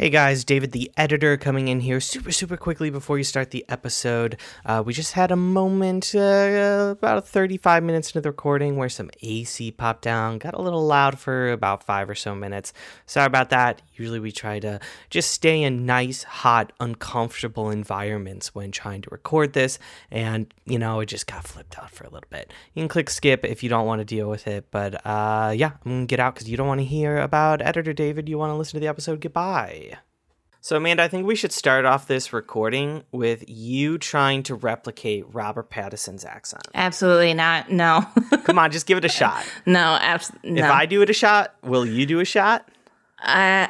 Hey guys, David the editor coming in here super, super quickly before you start the episode. Uh, we just had a moment, uh, about 35 minutes into the recording, where some AC popped down, got a little loud for about five or so minutes. Sorry about that. Usually we try to just stay in nice, hot, uncomfortable environments when trying to record this, and you know, it just got flipped out for a little bit. You can click skip if you don't want to deal with it, but uh, yeah, I'm gonna get out because you don't want to hear about editor David. You want to listen to the episode. Goodbye. So, Amanda, I think we should start off this recording with you trying to replicate Robert Pattinson's accent. Absolutely not. No. Come on, just give it a shot. No, absolutely. If I do it a shot, will you do a shot? Uh,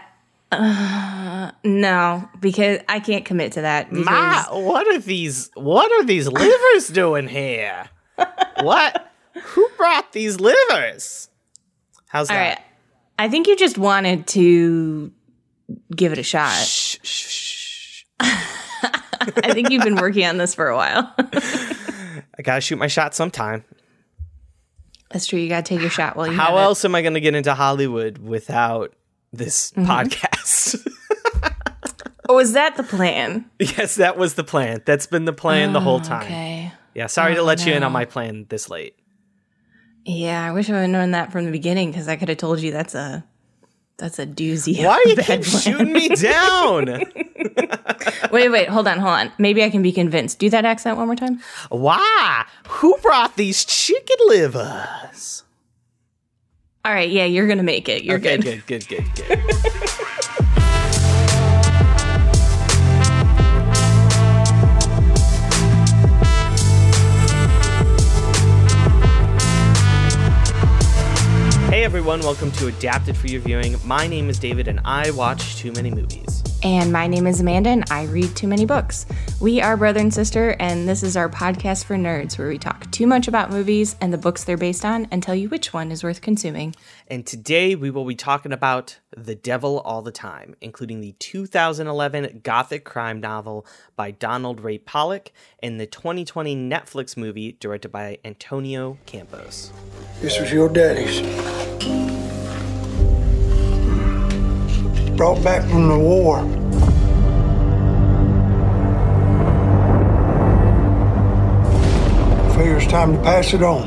uh, no, because I can't commit to that. Because, Ma, what are these? What are these livers doing here? what? Who brought these livers? How's all that? right. I think you just wanted to give it a shot. Shh, shh, shh. I think you've been working on this for a while. I gotta shoot my shot sometime. That's true. You got to take your shot while you How have it. else am I gonna get into Hollywood without this Mm-hmm. podcast? Oh, is that the plan? yes, that was the plan. That's been the plan the whole time. Oh, Okay. Yeah, sorry to let you in on my plan this late. Yeah, I wish I would known that from the beginning because I could have told you that's a that's a doozy. Why do you keep shooting me down? Wait, wait, hold on, hold on. Maybe I can be convinced. Do that accent one more time. Why? Who brought these chicken livers? All right, yeah, you're gonna make it. You're okay, good. good, good, good, good. Hey everyone, welcome to Adapted for Your Viewing. My name is David and I watch too many movies. And my name is Amanda, and I read too many books. We are brother and sister, and this is our podcast for nerds where we talk too much about movies and the books they're based on and tell you which one is worth consuming. And today we will be talking about The Devil All the Time, including the 2011 gothic crime novel by Donald Ray Pollock and the 2020 Netflix movie directed by Antonio Campos. This was your daddy's. Brought back from the war. I Figure it's time to pass it on.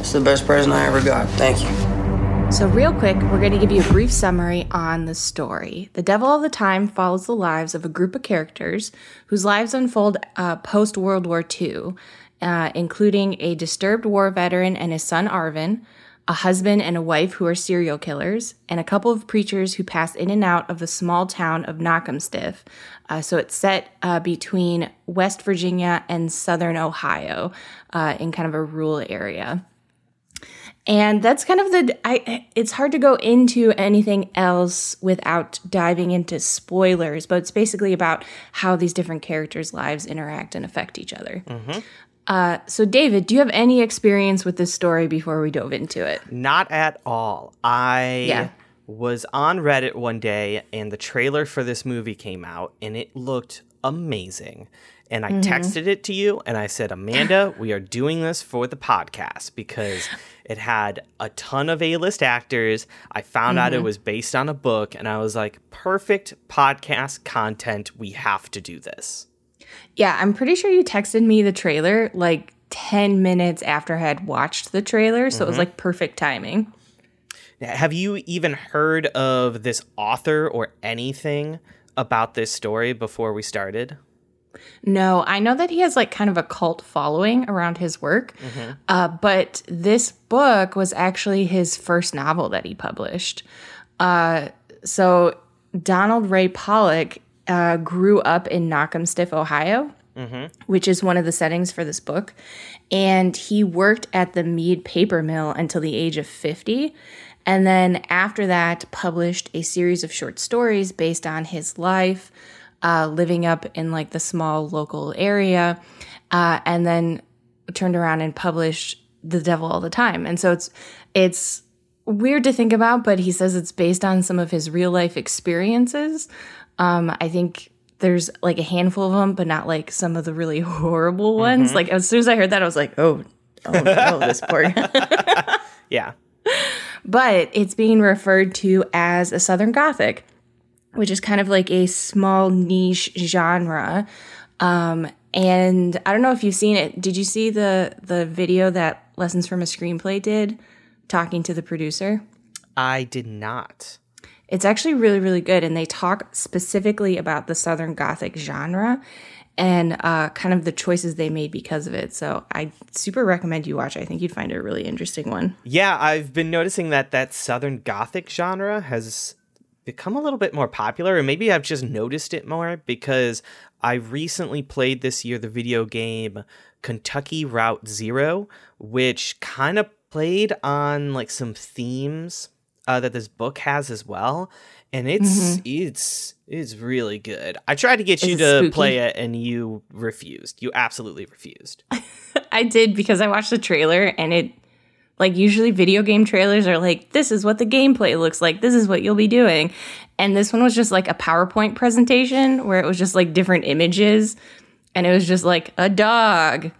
It's the best present I ever got. Thank you. So, real quick, we're going to give you a brief summary on the story. The Devil All the Time follows the lives of a group of characters whose lives unfold uh, post World War II, uh, including a disturbed war veteran and his son Arvin, a husband and a wife who are serial killers, and a couple of preachers who pass in and out of the small town of Knockemstiff. Uh, so it's set uh, between West Virginia and southern Ohio uh, in kind of a rural area. And that's kind of the I it's hard to go into anything else without diving into spoilers, but it's basically about how these different characters' lives interact and affect each other. Uh, so, David, do you have any experience with this story before we dove into it? Not at all. I Yeah. was on Reddit one day and the trailer for this movie came out and it looked amazing. And I texted it to you and I said, Amanda, we are doing this for the podcast because it had a ton of A list actors. I found out it was based on a book and I was like, perfect podcast content. We have to do this. Yeah, I'm pretty sure you texted me the trailer like 10 minutes after I had watched the trailer, so it was like perfect timing. Have you even heard of this author or anything about this story before we started? No, I know that he has like kind of a cult following around his work, uh, but this book was actually his first novel that he published. Uh, so Donald Ray Pollock uh, grew up in Knockemstiff, Ohio, which is one of the settings for this book, and he worked at the Mead paper mill until the age of fifty. And then after that, published a series of short stories based on his life, uh, living up in like the small local area, uh, and then turned around and published The Devil All the Time. And so it's it's weird to think about, but he says it's based on some of his real life experiences. Um, I think there's like a handful of them, but not like some of the really horrible ones. Like as soon as I heard that, I was like, oh, oh no, this poor. Yeah. but it's being referred to as a Southern Gothic, which is kind of like a small niche genre. Um, and I don't know if you've seen it. Did you see the the video that Lessons from a Screenplay did, talking to the producer? I did not. It's actually really, really good. And they talk specifically about the Southern Gothic genre and uh, kind of the choices they made because of it. So I super recommend you watch. it. I think you'd find it a really interesting one. Yeah, I've been noticing that that Southern Gothic genre has become a little bit more popular, and maybe I've just noticed it more because I recently played this year the video game Kentucky Route Zero, which kind of played on like some themes uh, that this book has as well, and it's it's it's really good. I tried to get you to spooky? play it, and you refused. You absolutely refused. I did because I watched the trailer and it like usually video game trailers are like this is what the gameplay looks like. This is what you'll be doing. And this one was just like a PowerPoint presentation where it was just like different images and it was just like a dog,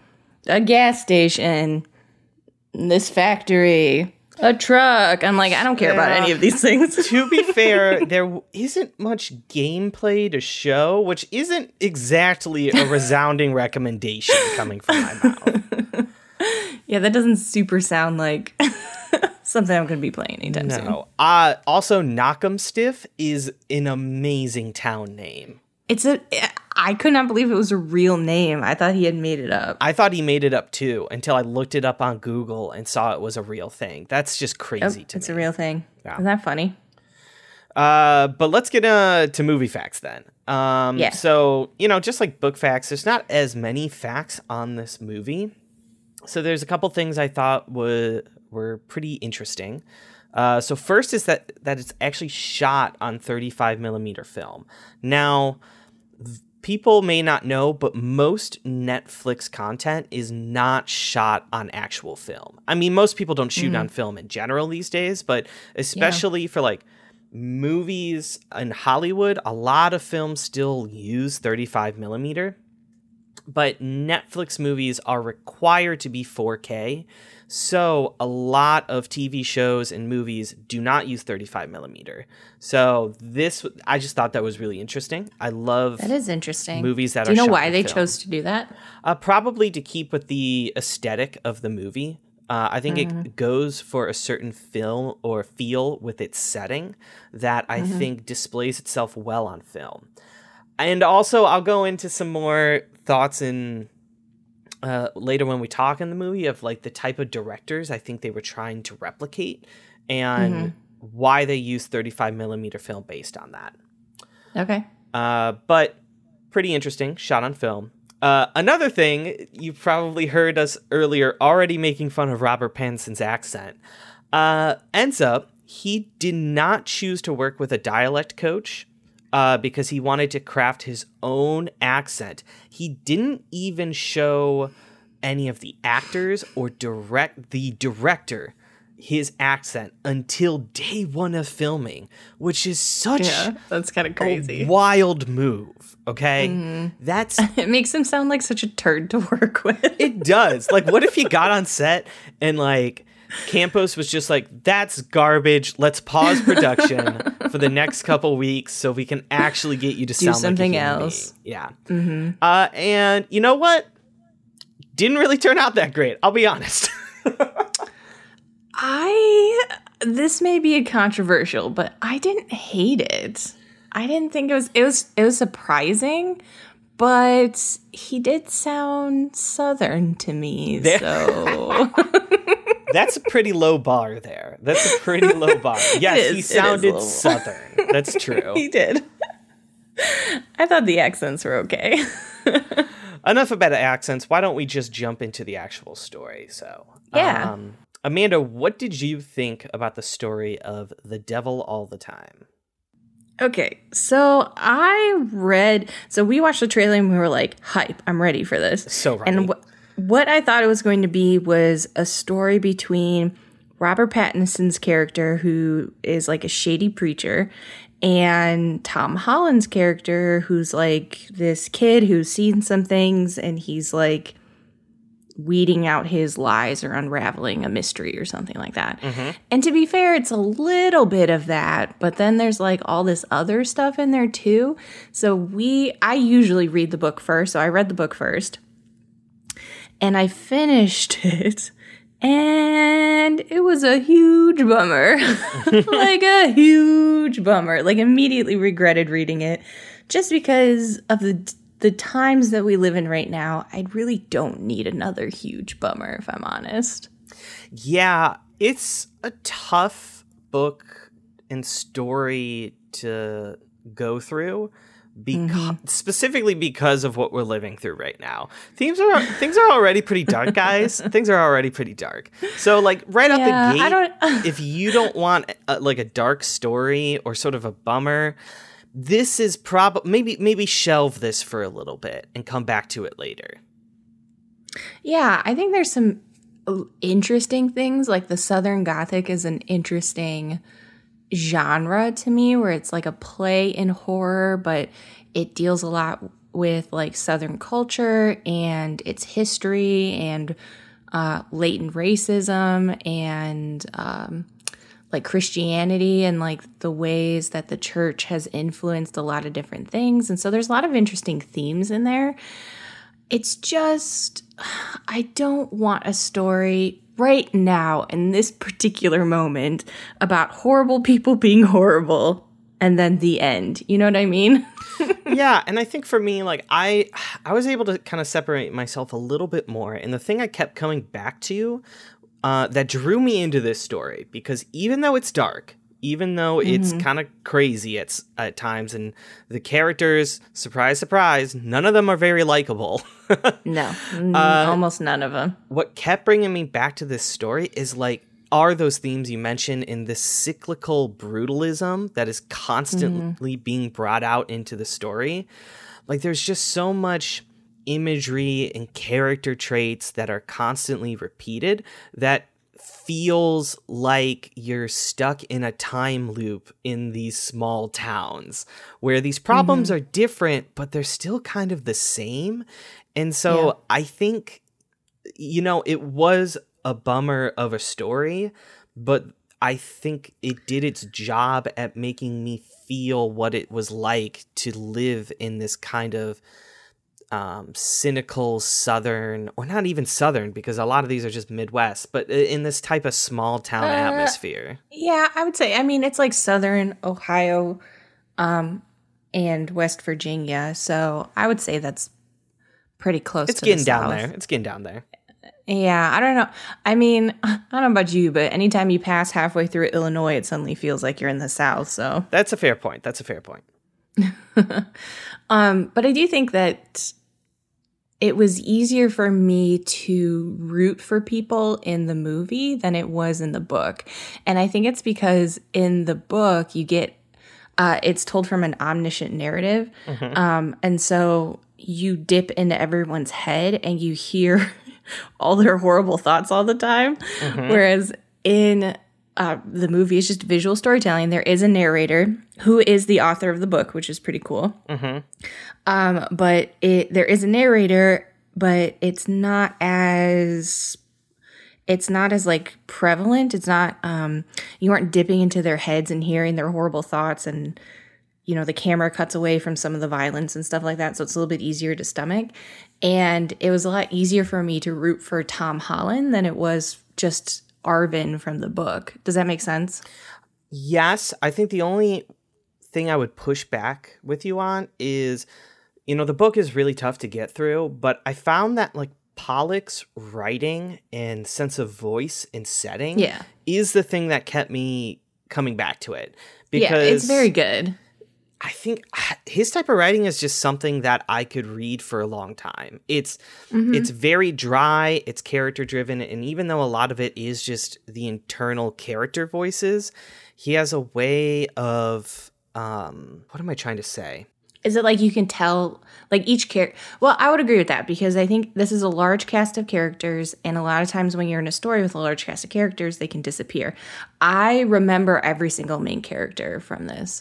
a gas station, this factory, a truck. I'm like I don't care about any of these things. to be fair, there isn't much gameplay to show, which isn't exactly a resounding recommendation coming from my mouth. yeah, that doesn't super sound like something I'm going to be playing anytime soon. No. Uh, also, Knockemstiff is an amazing town name. It's a I could not believe it was a real name. I thought he had made it up. I thought he made it up too until I looked it up on Google and saw it was a real thing. That's just crazy to it's me. a real thing. Yeah. Isn't that funny? Uh, but let's get uh, to movie facts then. Um, Yeah. So, you know, just like book facts, there's not as many facts on this movie. So there's a couple things I thought were were pretty interesting. Uh, so first is that that it's actually shot on 35 millimeter film. Now, people may not know, but most Netflix content is not shot on actual film. I mean, most people don't shoot on mm-hmm. film in general these days, but especially for like movies in Hollywood, a lot of films still use 35 millimeter. But Netflix movies are required to be 4K. So a lot of TV shows and movies do not use 35 millimeter. So this, I just thought that was really interesting. I love That is interesting. movies that Do you know why they film. chose to do that? Uh, probably to keep with the aesthetic of the movie. Uh, I think it goes for a certain film or feel with its setting that I think displays itself well on film. And also, I'll go into some more thoughts in uh, later when we talk in the movie of like the type of directors I think they were trying to replicate and why they use 35 millimeter film based on that. Okay. Uh, but pretty interesting, shot on film. Uh, another thing, you probably heard us earlier already making fun of Robert Pattinson's accent. Uh, ends up, he did not choose to work with a dialect coach uh, because he wanted to craft his own accent. He didn't even show any of the actors or direct the director his accent until day one of filming, which is such that's kind of crazy, wild move. Okay, that's It makes him sound like such a turd to work with. it. Does like what if he got on set and like Campos was just like, "That's garbage. Let's pause production for the next couple weeks so we can actually get you to sound something like else." being." Yeah. Uh, and you know what? Didn't really turn out that great. I'll be honest. I this may be a controversial, but I didn't hate it. I didn't think it was it was it was surprising, but he did sound southern to me. There- So That's a pretty low bar there. That's a pretty low bar. Yes, is, he sounded southern. That's true. he did. I thought the accents were okay. enough about accents. Why don't we just jump into the actual story? So, Yeah. um, Amanda, what did you think about the story of the devil all the time? Okay, so I read. So we watched the trailer and we were like, "Hype! I'm ready for this." So ready. And wh- what I thought it was going to be was a story between Robert Pattinson's character, who is like a shady preacher, and Tom Holland's character, who's like this kid who's seen some things and he's like weeding out his lies or unraveling a mystery or something like that. Mm-hmm. And to be fair, it's a little bit of that, but then there's like all this other stuff in there too. So we I usually read the book first, so I read the book first. And I finished it and it was a huge bummer. like a huge bummer. Like immediately regretted reading it just because of the the times that we live in right now. I really don't need another huge bummer if I'm honest. Yeah, it's a tough book and story to go through because specifically because of what we're living through right now. Themes are things are already pretty dark, guys. things are already pretty dark. So like right Yeah, out the gate, don't- if you don't want a, like a dark story or sort of a bummer, this is probably maybe maybe shelve this for a little bit and come back to it later. Yeah, I think there's some uh, interesting things. Like the Southern Gothic is an interesting genre to me, where it's like a play in horror, but it deals a lot with like Southern culture and its history and uh, latent racism and um, like Christianity and like the ways that the church has influenced a lot of different things. And so there's a lot of interesting themes in there. It's just, I don't want a story right now in this particular moment about horrible people being horrible and then the end. You know what I mean? yeah and i think for me like i i was able to kind of separate myself a little bit more and the thing i kept coming back to uh, that drew me into this story because even though it's dark even though it's mm-hmm. kind of crazy at, at times and the characters surprise surprise none of them are very likable. No, n- almost none of them. what kept bringing me back to this story is like are those themes you mentioned in this cyclical brutalism that is constantly mm-hmm. being brought out into the story? Like there's just so much imagery and character traits that are constantly repeated that feels like you're stuck in a time loop in these small towns where these problems mm-hmm. are different but they're still kind of the same and so Yeah. i think you know, it was a bummer of a story, but I think it did its job at making me feel what it was like to live in this kind of um, cynical southern, or not even southern, because a lot of these are just Midwest, but in this type of small town atmosphere. Yeah, I would say. I mean, it's like Southern Ohio, um, and West Virginia. So I would say that's pretty close. It's getting down South. there. It's getting down there. Yeah, I don't know. I mean, I don't know about you, but anytime you pass halfway through Illinois, it suddenly feels like you're in the South. So, That's a fair point. That's a fair point. um, but I do think that it was easier for me to root for people in the movie than it was in the book. And I think it's because in the book, you get uh, it's told from an omniscient narrative. Um, and so you dip into everyone's head and you hear all their horrible thoughts all the time. Whereas in uh, the movie is just visual storytelling. There is a narrator who is the author of the book, which is pretty cool. Um, but it there is a narrator, but it's not as it's not as like prevalent. It's not um you aren't dipping into their heads and hearing their horrible thoughts and you know the camera cuts away from some of the violence and stuff like that so it's a little bit easier to stomach and it was a lot easier for me to root for Tom Holland than it was just Arvin from the book. Does that make sense? Yes, I think the only thing I would push back with you on is, you know, the book is really tough to get through, but I found that like Pollock's writing and sense of voice and setting Yeah. is the thing that kept me coming back to it. yeah, it's very good. I think his type of writing is just something that I could read for a long time. It's it's very dry, it's character driven, and even though a lot of it is just the internal character voices, he has a way of um what am I trying to say? Is it like you can tell, like each character? Well, I would agree with that because I think this is a large cast of characters, and a lot of times when you're in a story with a large cast of characters, they can disappear. I remember every single main character from this,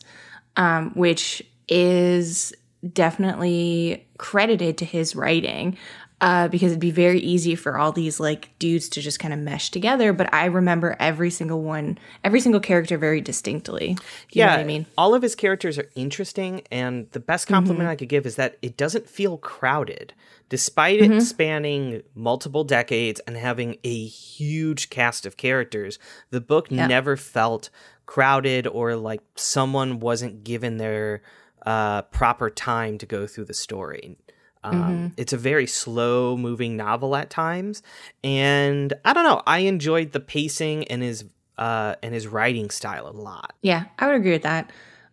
um, which is definitely credited to his writing. uh, because it'd be very easy for all these like dudes to just kind of mesh together. But I remember every single one, every single character very distinctly. You yeah, know what I mean? all of his characters are interesting, and the best compliment I could give is that it doesn't feel crowded, despite it spanning multiple decades and having a huge cast of characters. The book never felt crowded or like someone wasn't given their uh, proper time to go through the story. Um, It's a very slow moving novel at times, and I don't know. I enjoyed the pacing and his uh, and his writing style a lot. Yeah, I would agree with that.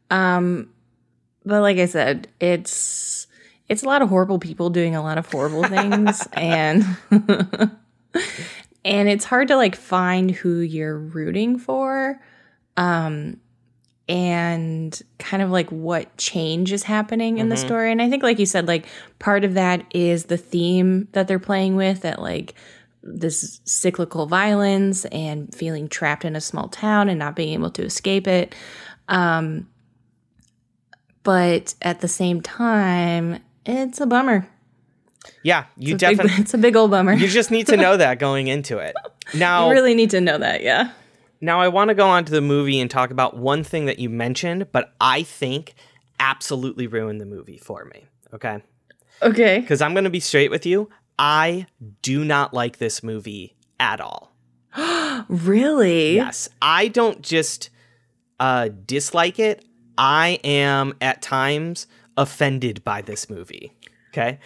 Um, but like I said, it's it's a lot of horrible people doing a lot of horrible things, and and it's hard to like find who you're rooting for, um, and kind of like what change is happening in the story. And I think, like you said, like part of that is the theme that they're playing with that like this cyclical violence and feeling trapped in a small town and not being able to escape it. Um, but at the same time, it's a bummer. Yeah, you It's a big- definitely it's a big old bummer. you just need to know that going into it. Now, You really need to know that, yeah. Now I want to go on to the movie and talk about one thing that you mentioned, but I think absolutely ruined the movie for me. Okay, Okay. because I'm going to be straight with you. I do not like this movie at all. Really? Yes, I don't just uh, dislike it. I am at times offended by this movie. Okay.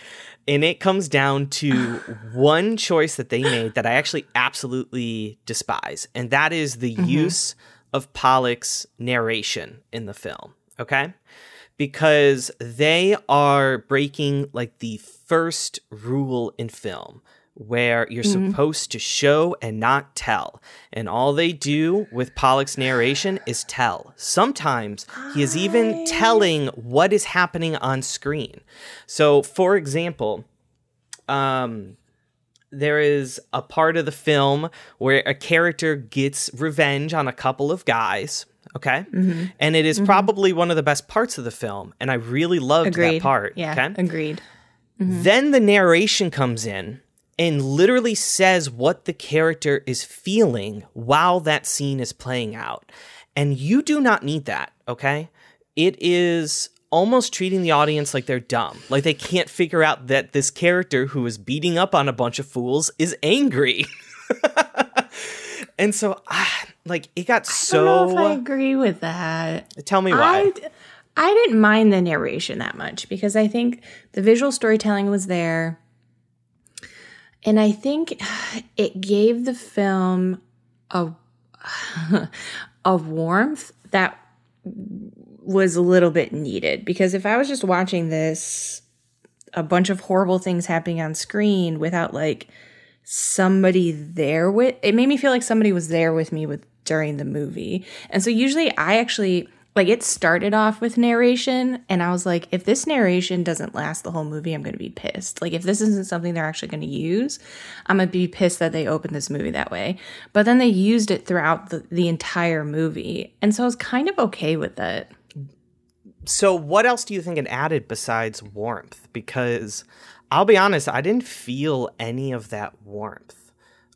And it comes down to one choice that they made that I actually absolutely despise, and that is the mm-hmm. use of Pollock's narration in the film. Okay. Because they are breaking like the first rule in film, where you're mm-hmm. supposed to show and not tell. And all they do with Pollock's narration is tell. Sometimes he is even telling what is happening on screen. So, for example, um, there is a part of the film where a character gets revenge on a couple of guys. Okay. Mm-hmm. And it is mm-hmm. probably one of the best parts of the film. And I really loved Agreed. that part. Yeah. Okay. Agreed. Then the narration comes in and literally says what the character is feeling while that scene is playing out. And you do not need that, okay? It is almost treating the audience like they're dumb. Like they can't figure out that this character who is beating up on a bunch of fools is angry. and so, ah, like, it got so. I don't know if I agree with that. Tell me why. I, I didn't mind the narration that much because I think the visual storytelling was there. And I think it gave the film a, a warmth that was a little bit needed. Because if I was just watching this, a bunch of horrible things happening on screen without like somebody there with it made me feel like somebody was there with me with during the movie. And so usually I actually like it started off with narration and I was like if this narration doesn't last the whole movie I'm going to be pissed. Like if this isn't something they're actually going to use, I'm going to be pissed that they opened this movie that way. But then they used it throughout the, the entire movie. And so I was kind of okay with it. So, what else do you think it added besides warmth? Because I'll be honest, I didn't feel any of that warmth.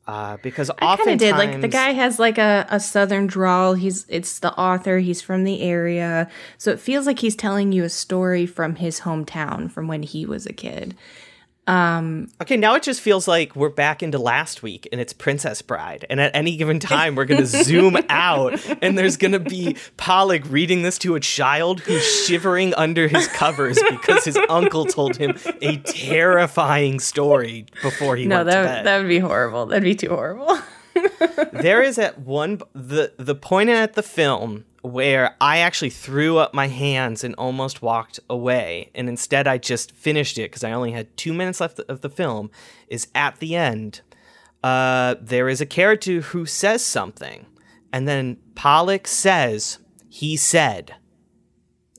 Uh, because I kind of did. Like the guy has like a, a southern drawl. He's it's the author. He's from the area, so it feels like he's telling you a story from his hometown from when he was a kid. Okay, now it just feels like we're back into last week and it's Princess Bride. And at any given time, we're going to zoom out and there's going to be Pollock reading this to a child who's shivering under his covers because his uncle told him a terrifying story before he No, went to that bed. that would be horrible. That'd be too horrible. there is at one the the point at the film where I actually threw up my hands and almost walked away, and instead I just finished it because I only had two minutes left of the film. Is at the end, uh, there is a character who says something, and then Pollock says, "He said."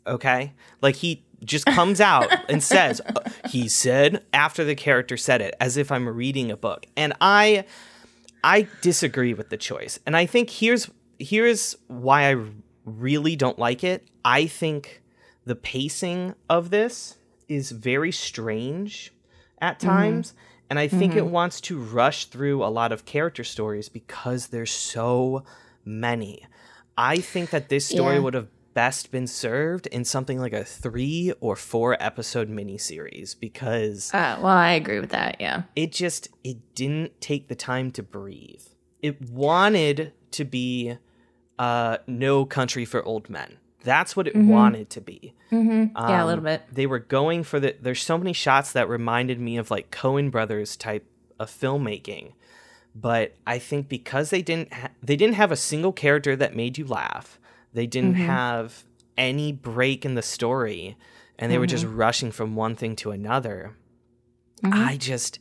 Okay, like he just comes out and says, uh, "He said," after the character said it, as if I'm reading a book, and I. I disagree with the choice. And I think here's here's why I really don't like it. I think the pacing of this is very strange at times And I think it wants to rush through a lot of character stories because there's so many. I think that this story Yeah. would have best been served in something like a three or four episode miniseries because Uh, well, I agree with that. Yeah. it just it didn't take the time to breathe. It wanted to be uh no country for old men. That's what it wanted to be. Mm-hmm. yeah, a little Um, bit. They were going for the there's so many shots that reminded me of like Coen brothers type of filmmaking. But I think because they didn't ha- they didn't have a single character that made you laugh. They didn't Mm-hmm. have any break in the story and they were just Mm-hmm. rushing from one thing to another. I just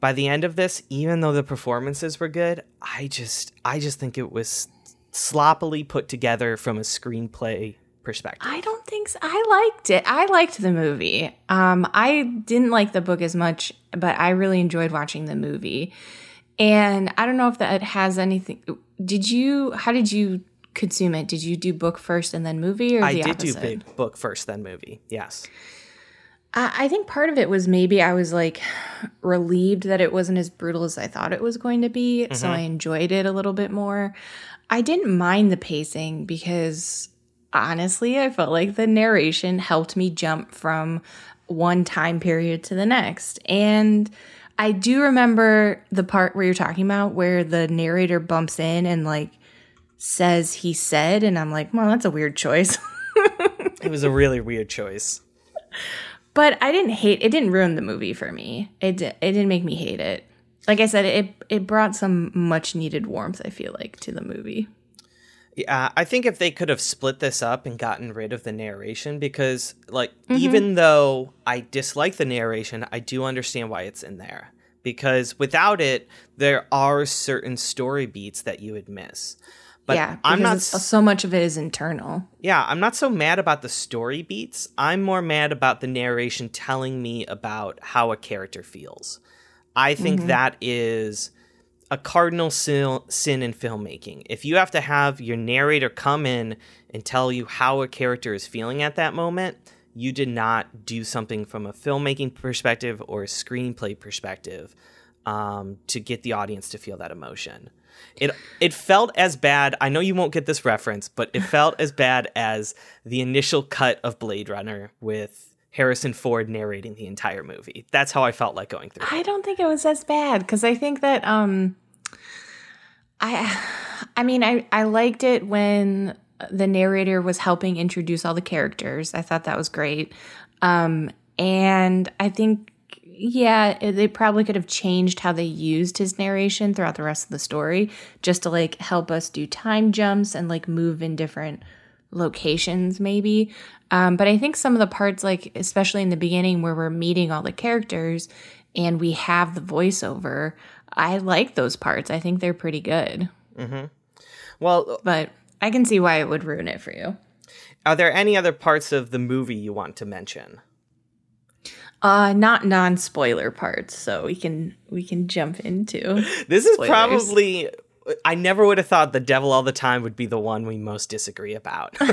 by the end of this, even though the performances were good, I just I just think it was sloppily put together from a screenplay perspective. I don't think so. I liked it. I liked the movie. Um, I didn't like the book as much, but I really enjoyed watching the movie. And I don't know if that has anything. Did you? How did you consume it? Did you do book first and then movie, or I the did opposite? do big book first, then movie. Yes. I, think part of it was maybe I was like relieved that it wasn't as brutal as I thought it was going to be. So mm-hmm. I enjoyed it a little bit more. I didn't mind the pacing because honestly, I felt like the narration helped me jump from one time period to the next. And I do remember the part where you're talking about where the narrator bumps in and like says he said, and I'm like, well, that's a weird choice. It was a really weird choice. But I didn't hate it didn't ruin the movie for me. It it didn't make me hate it. Like I said, it it brought some much needed warmth, I feel like, to the movie. Yeah, I think if they could have split this up and gotten rid of the narration, because like mm-hmm. even though I dislike the narration, I do understand why it's in there. Because without it, there are certain story beats that you would miss. But yeah, I'm not so much of it is internal. Yeah, I'm not so mad about the story beats. I'm more mad about the narration telling me about how a character feels. I think that is a cardinal sin, sin in filmmaking. If you have to have your narrator come in and tell you how a character is feeling at that moment, you did not do something from a filmmaking perspective or a screenplay perspective um, to get the audience to feel that emotion. It it felt as bad. I know you won't get this reference, but it felt as bad as the initial cut of Blade Runner with Harrison Ford narrating the entire movie. That's how I felt like going through. it. I don't think it was as bad because I think that um, I, I mean, I I liked it when the narrator was helping introduce all the characters. I thought that was great, um, and I think yeah, they probably could have changed how they used his narration throughout the rest of the story, just to like help us do time jumps and like move in different locations maybe. Um, but i think some of the parts like especially in the beginning where we're meeting all the characters and we have the voiceover i like those parts. I think they're pretty good. Well, but i can see why it would ruin it for you. are there any other parts of the movie you want to mention? Uh not non-spoiler parts so we can we can jump into This is probably I never would have thought the devil all the time would be the one we most disagree about.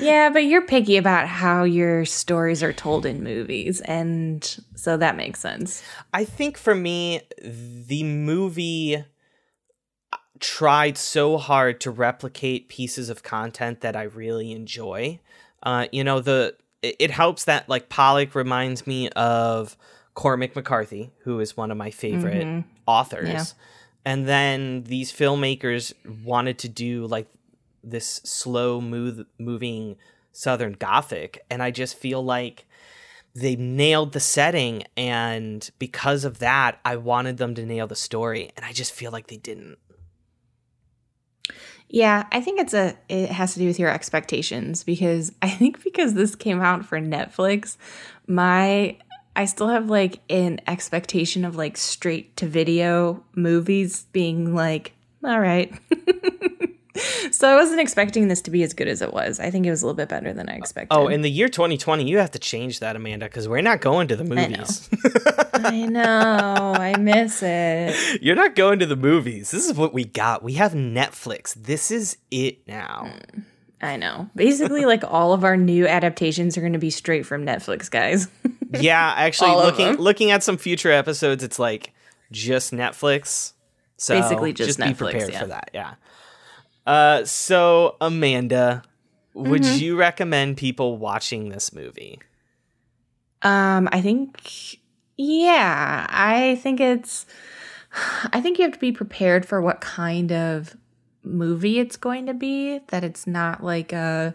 yeah but you're picky about how your stories are told in movies and so that makes sense I think for me, the movie tried so hard to replicate pieces of content that I really enjoy. Uh, you know, the it it helps that like Pollock reminds me of Cormac McCarthy, who is one of my favorite mm-hmm. authors. Yeah. And then these filmmakers wanted to do like this slow move moving southern gothic and I just feel like they nailed the setting and because of that i wanted them to nail the story and i just feel like they didn't Yeah, I think it's a it has to do with your expectations because I think because this came out for Netflix, my I still have like an expectation of like straight to video movies being like all right. so I wasn't expecting this to be as good as it was. I think it was a little bit better than I expected. oh in the year 2020 you have to change that amanda because we're not going to the movies I know. I miss it. you're not going to the movies this is what we got we have netflix this is it now hmm. I know. Basically like all of our new adaptations are going to be straight from Netflix, guys. Yeah, actually, All looking looking at some future episodes, it's like just Netflix. So Basically just be Netflix, prepared yeah. for that. Yeah. Uh, so Amanda, would Mm-hmm. you recommend people watching this movie? Um, I think, yeah, I think it's, I think you have to be prepared for what kind of movie it's going to be. That it's not like a,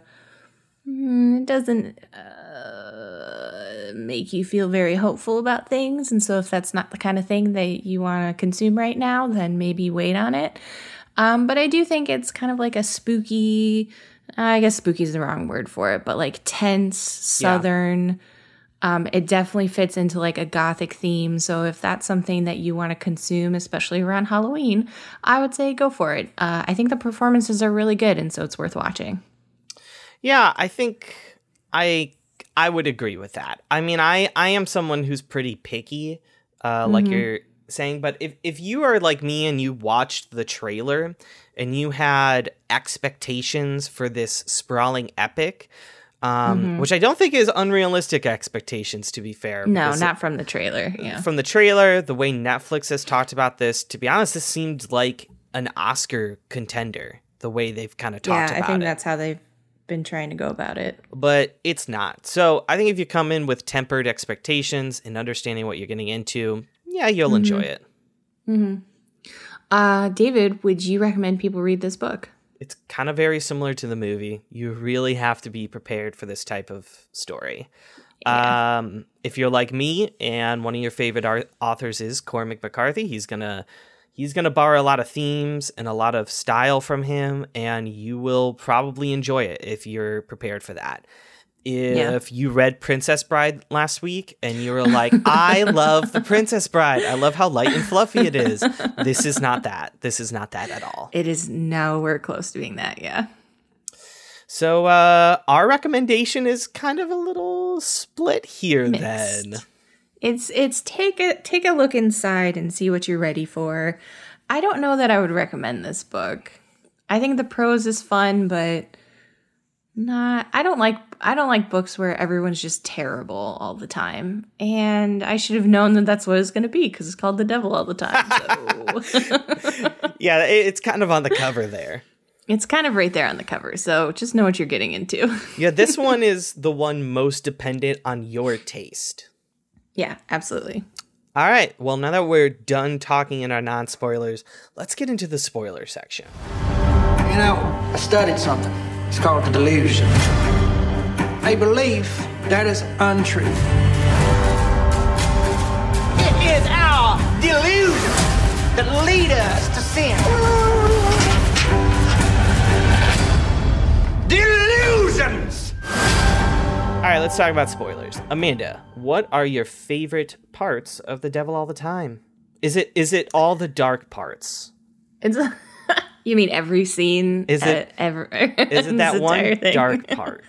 mm, it doesn't uh, make you feel very hopeful about things. And so if that's not the kind of thing that you want to consume right now, then maybe wait on it. Um, but I do think it's kind of like a spooky, I guess spooky is the wrong word for it, but like tense, southern. Um, it definitely fits into like a gothic theme. So if that's something that you want to consume, especially around Halloween, I would say go for it. Uh, I think the performances are really good, and so it's worth watching. Yeah, I think I I would agree with that. I mean, I I am someone who's pretty picky, uh, like you're saying. But if if you are like me and you watched the trailer and you had expectations for this sprawling epic. Um, Which I don't think is unrealistic expectations, to be fair. No, not from the trailer. Yeah. from the trailer, the way Netflix has talked about this, to be honest, this seemed like an Oscar contender. The way they've kind of talked Yeah, about I think it that's how they've been trying to go about it. but it's not. So I think if you come in with tempered expectations and understanding what you're getting into, yeah, you'll enjoy it. Uh, David, would you recommend people read this book? It's kind of very similar to the movie. You really have to be prepared for this type of story. Um, if you're like me and one of your favorite authors is Cormac McCarthy, he's gonna he's gonna borrow a lot of themes and a lot of style from him, and you will probably enjoy it if you're prepared for that. If you read Princess Bride last week and you were like, I love the Princess Bride, I love how light and fluffy it is. This is not that. This is not that at all. It is nowhere close to being that. Yeah. So uh our recommendation is kind of a little split here Mixed. then. It's it's take a take a look inside and see what you're ready for. I don't know that I would recommend this book. I think the prose is fun, but not I don't like I don't like books where everyone's just terrible all the time. And I should have known that that's what it's going to be cuz it's called The Devil all the time. So Yeah, it- it's kind of on the cover there. it's kind of right there on the cover. So just know what you're getting into. Yeah, this one is the one most dependent on your taste. yeah, absolutely. All right, well, now that we're done talking in our non spoilers, let's get into the spoiler section. You know, I studied something. It's called the delusion. A belief that is untrue. It is our delusion that lead us to sin. Delusions! All right, let's talk about spoilers. Amanda, what are your favorite parts of The Devil All the Time? Is it is it all the dark parts? It's You mean every scene? Is it- ever? Is it that one dark part?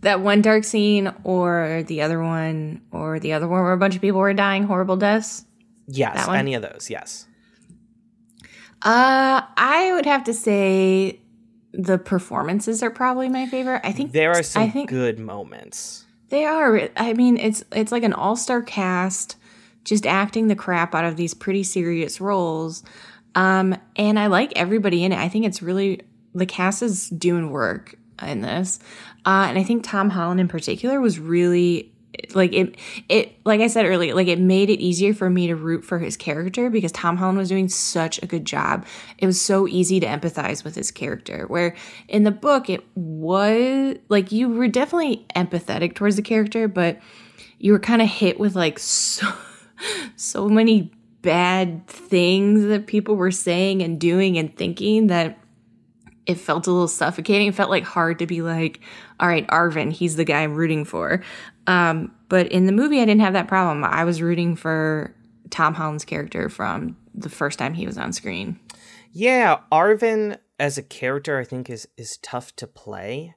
that one dark scene, or the other one, or the other one where a bunch of people were dying horrible deaths? Yes, any of those, yes. Uh, I would have to say the performances are probably my favorite. I think There are some I think good moments. They are. I mean, it's it's like an all star cast, just acting the crap out of these pretty serious roles. Um, and I like everybody in it. I think it's really the cast is doing work in this, uh, and I think Tom Holland in particular was really like it. It like I said earlier, like it made it easier for me to root for his character because Tom Holland was doing such a good job. It was so easy to empathize with his character. Where in the book, it was like you were definitely empathetic towards the character, but you were kind of hit with like so so many bad things that people were saying and doing and thinking that it felt a little suffocating. It felt like hard to be like, all right, Arvin, he's the guy I'm rooting for. Um, but in the movie, I didn't have that problem. I was rooting for Tom Holland's character from the first time he was on screen. Yeah, Arvin as a character, I think is is tough to play,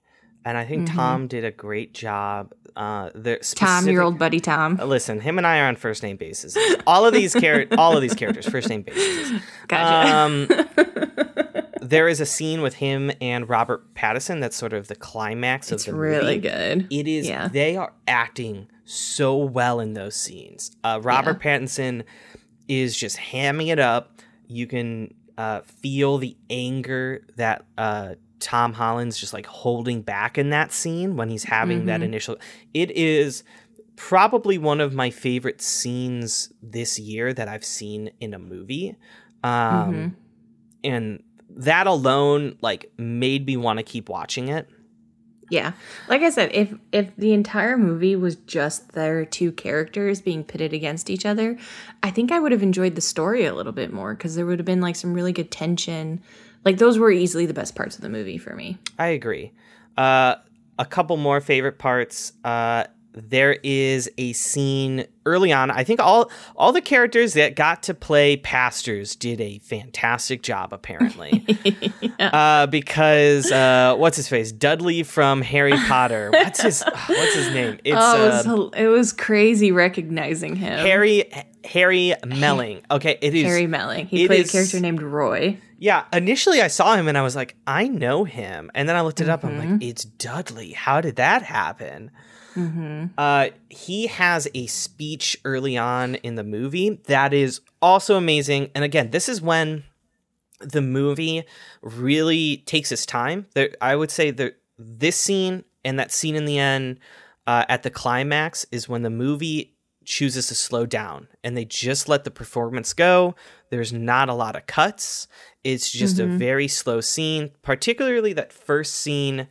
and I think Tom did a great job. Uh, the Mm-hmm. Tom, your old buddy Tom. Uh, Listen, him and I are on first name basis. All of these char- all of these characters, first name basis. Gotcha. Um, there is a scene with him and Robert Pattinson that's sort of the climax It's of the really movie. good. It is. Yeah. They are acting so well in those scenes. Uh, Robert Pattinson is just hamming it up. You can uh, feel the anger that uh, Tom Holland's just like holding back in that scene when he's having that initial. It is probably one of my favorite scenes this year that I've seen in a movie. Um, And that alone, like, made me want to keep watching it. Yeah. Like I said, if if the entire movie was just their two characters being pitted against each other, I think I would have enjoyed the story a little bit more because there would have been like some really good tension. Like those were easily the best parts of the movie for me. I agree. Uh, a couple more favorite parts. Uh, there is a scene early on. I think all all the characters that got to play pastors did a fantastic job. Apparently, uh, because uh, what's his face? Dudley from Harry Potter. What's his What's his name? It's oh, it was, uh, it was crazy recognizing him. Harry Harry Melling. Okay, it is Harry Melling. He played is- a character named Roy. Yeah, initially I saw him and I was like, I know him. And then I looked it up. I'm like, it's Dudley. How did that happen? Uh, he has a speech early on in the movie that is also amazing. And again, this is when the movie really takes its time. There, I would say that this scene and that scene in the end uh, at the climax is when the movie chooses to slow down and they just let the performance go. There's not a lot of cuts. It's just a very slow scene, particularly that first scene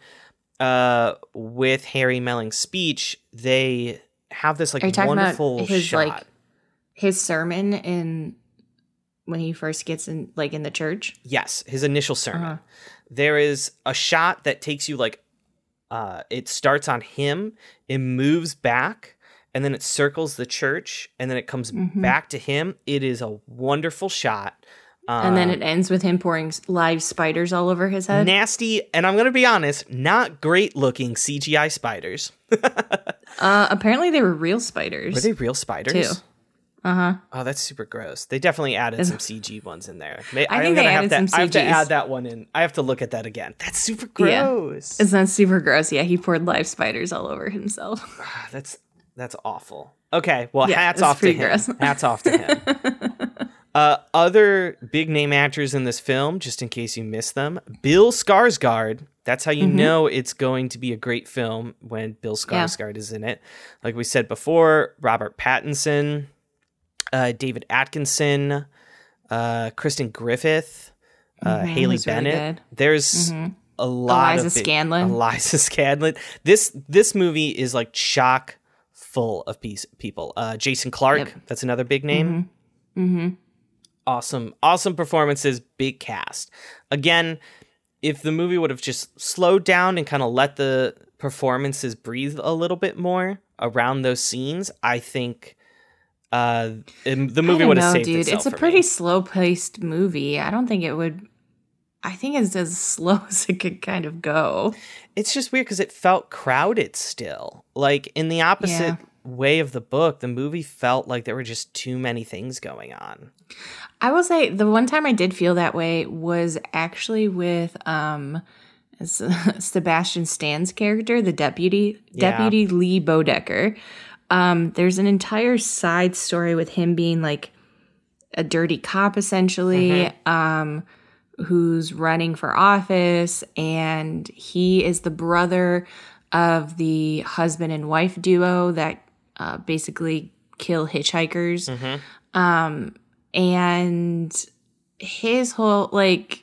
uh, with Harry Melling's speech. They have this like Are you talking wonderful his shot. like his sermon in when he first gets in like in the church? Yes, his initial sermon. Uh-huh. There is a shot that takes you like uh it starts on him, it moves back, and then it circles the church, and then it comes Mm-hmm. back to him. It is a wonderful shot. Um, and then it ends with him pouring live spiders all over his head. nasty, and I'm gonna be honest, not great looking CGI spiders. Uh, apparently they were real spiders. Were they real spiders? Too. Uh huh. Oh, that's super gross. They definitely added some CG ones in there. I I'm think they added to, some I have to add that one in. I have to look at that again. That's super Yeah. gross. Isn't that super gross? Yeah, he poured live spiders all over himself. That's that's awful. Okay, well, Yeah, hats off to him. gross. hats off to him. uh, other big name actors in this film, just in case you missed them, Bill Skarsgård. That's how you Mm-hmm. know it's going to be a great film when Bill Skarsgård is in it. Like we said before, Robert Pattinson, uh, David Atkinson, uh, Kristin Griffith, uh, Haley Mm-hmm, really Bennett. Mm-hmm. There's a lot Eliza of big- Scanlen. Eliza Scanlen. This this movie is like chock full of piece, people. Uh, Jason Clarke, Yep. that's another big name. Mm-hmm. Awesome, awesome performances, big cast. Again, if the movie would have just slowed down and kind of let the performances breathe a little bit more around those scenes, I think uh, the movie would have saved dude. itself It's a pretty me. slow paced movie. I don't think it would. I think it's as slow as it could kind of go. it's just weird because it felt crowded still. Like in the opposite Yeah. Way of the book, the movie felt like there were just too many things going on. I will say the one time I did feel that way was actually with um Sebastian Stan's character, the deputy, Yeah. Deputy Lee Bodecker. Um, there's an entire side story with him being like a dirty cop, essentially, um, who's running for office, and he is the brother of the husband and wife duo that uh, basically kill hitchhikers. Um, and his whole like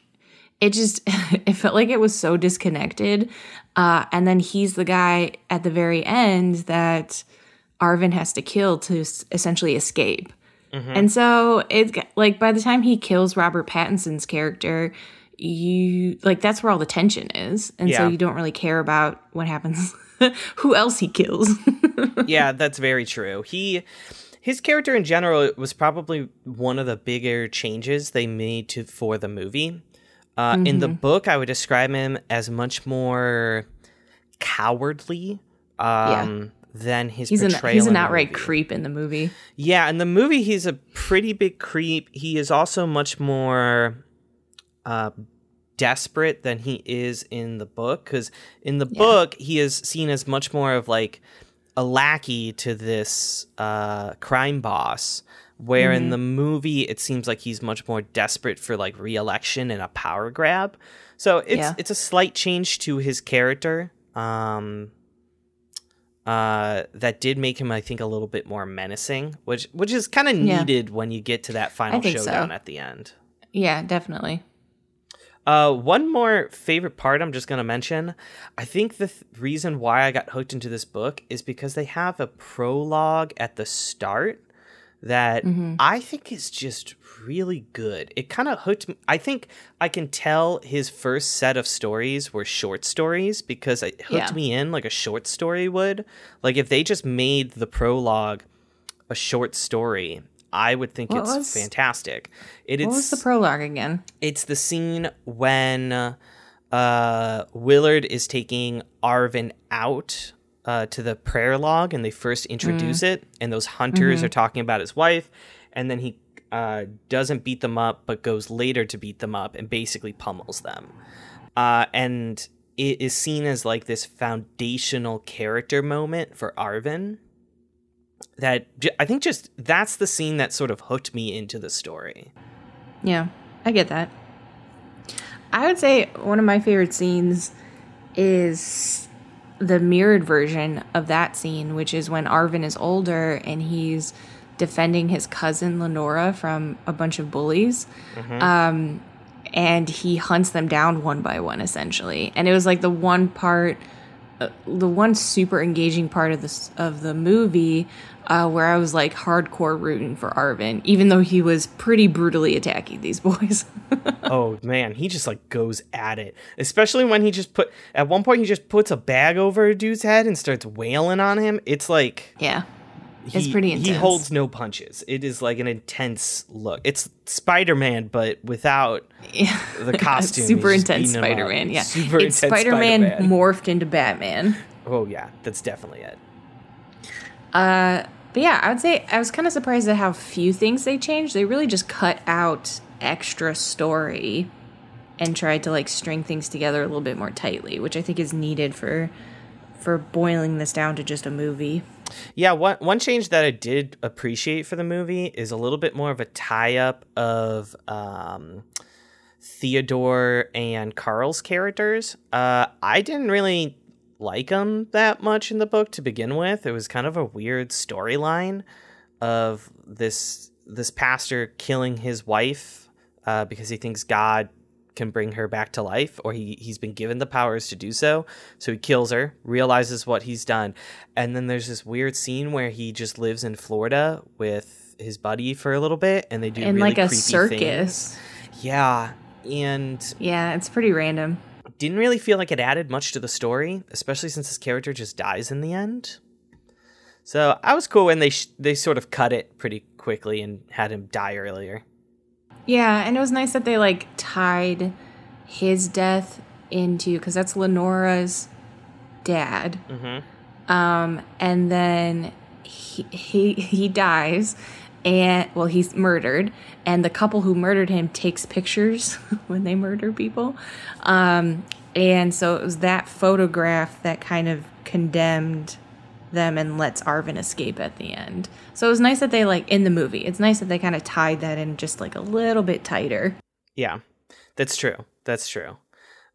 it just it felt like it was so disconnected. Uh and then he's the guy at the very end that arvin has to kill to s- essentially escape. And so it's like by the time he kills robert pattinson's character you like that's where all the tension is. And so you don't really care about what happens who else he kills yeah, that's very true. He his character in general was probably one of the bigger changes they made to for the movie. Uh, In Mm-hmm. the book, I would describe him as much more cowardly um, than his he's an he's in an outright movie. creep in the movie Yeah, in the movie, he's a pretty big creep. He is also much more uh, desperate than he is in the book because in the book he is seen as much more of like a lackey to this uh, crime boss where in the movie it seems like he's much more desperate for like re-election and a power grab so it's Yeah. it's a slight change to his character um uh that did make him i think a little bit more menacing which which is kind of Yeah. needed when you get to that final think so. showdown at the end Yeah, definitely. Uh, one more favorite part I'm just going to mention. I think the th- reason why I got hooked into this book is because they have a prologue at the start that I think is just really good. It kind of hooked me. I think I can tell his first set of stories were short stories because it hooked Yeah. me in like a short story would. Like if they just made the prologue a short story, I would think What it's was- fantastic. It What was the prologue again? it's the scene when uh, Willard is taking Arvin out uh, to the prayer log and they first introduce it, and those hunters are talking about his wife, and then he uh, doesn't beat them up, but goes later to beat them up and basically pummels them. Uh, and it is seen as like this foundational character moment for Arvin. That I think just that's the scene that sort of hooked me into the story. Yeah, I get that. I would say one of my favorite scenes is the mirrored version of that scene, which is when Arvin is older and he's defending his cousin Lenora from a bunch of bullies. Um, and he hunts them down one by one, essentially. And it was like the one part, uh, the one super engaging part of this of the movie uh, where I was like hardcore rooting for Arvin, even though he was pretty brutally attacking these boys. oh man, he just like goes at it. Especially when he just put at one point he just puts a bag over a dude's head and starts wailing on him. It's like yeah, he, It's pretty intense. He holds no punches. It is like an intense look. It's Spider Man, but without yeah. the costume. super intense beating him up. Spider Man. Yeah, super it's intense Spider-Man. morphed into Batman. Oh yeah, that's definitely it. Uh, but yeah, I would say I was kind of surprised at how few things they changed. They really just cut out extra story and tried to like string things together a little bit more tightly, which I think is needed for for boiling this down to just a movie. Yeah, one one change that I did appreciate for the movie is a little bit more of a tie up of um, Theodore and Carl's characters. Uh, I didn't really like him that much in the book to begin with. It was kind of a weird storyline of this this pastor killing his wife uh, because he thinks God can bring her back to life or he, he's been given the powers to do so so he kills her realizes what he's done and then there's this weird scene where he just lives in florida with his buddy for a little bit and they do And really like a creepy circus. things. yeah and Yeah, it's pretty random. Didn't really feel like it added much to the story especially since his character just dies in the end. So i was cool when they sh- they sort of cut it pretty quickly and had him die earlier. Yeah, and it was nice that they like tied his death into because that's Lenora's dad. Um, and then he, he he dies, and well, he's murdered, and the couple who murdered him takes pictures when they murder people. Um, and so it was that photograph that kind of condemned them and lets Arvin escape at the end. So it was nice that they like in the movie. It's nice that they kind of tied that in just like a little bit tighter. Yeah, that's true. That's true.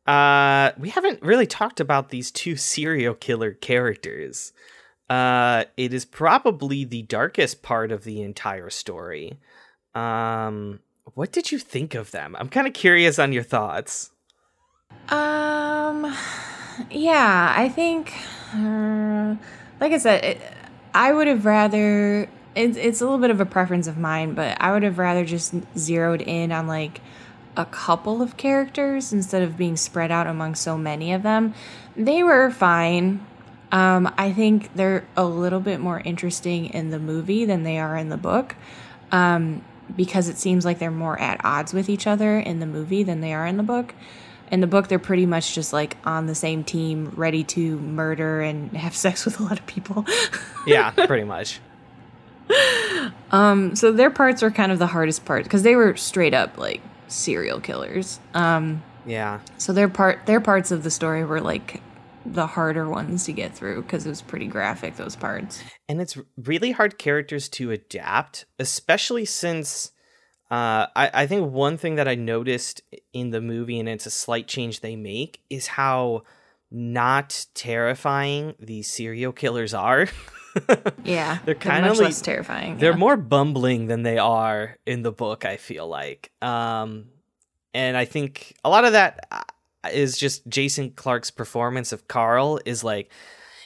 Uh, we haven't really talked about these two serial killer characters. Uh, it is probably the darkest part of the entire story. Um, what did you think of them? I'm kind of curious on your thoughts. Um, yeah, I think, uh, like I said, it, I would have rather. It's it's a little bit of a preference of mine, but I would have rather just zeroed in on like a couple of characters instead of being spread out among so many of them. They were fine. Um, I think they're a little bit more interesting in the movie than they are in the book. Um, because it seems like they're more at odds with each other in the movie than they are in the book. In the book, they're pretty much just like on the same team, ready to murder and have sex with a lot of people. Yeah, pretty much. um, so their parts were kind of the hardest part because they were straight up like serial killers. Um, Yeah. So their part their parts of the story were like the harder ones to get through because it was pretty graphic those parts. And it's really hard characters to adapt, especially since uh, I, I think one thing that I noticed in the movie, and it's a slight change they make, is how not terrifying these serial killers are. Yeah, They're much like- less terrifying. They're yeah. more bumbling than they are in the book, I feel like. Um, and I think a lot of that is just Jason Clarke's performance of Carl is like,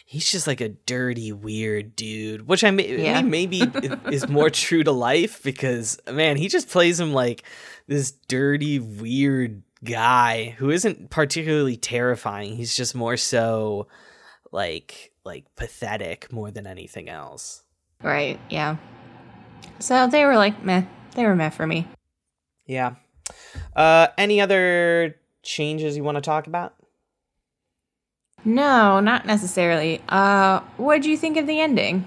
he's just like a dirty, weird dude, which I, may, Yeah. maybe is more true to life because, man, he just plays him like this dirty, weird guy who isn't particularly terrifying. He's just more so like like pathetic more than anything else. right. Yeah. So they were like meh. They were meh for me. Yeah. Uh, any other changes you want to talk about? No, not necessarily. Uh, what do you think of the ending?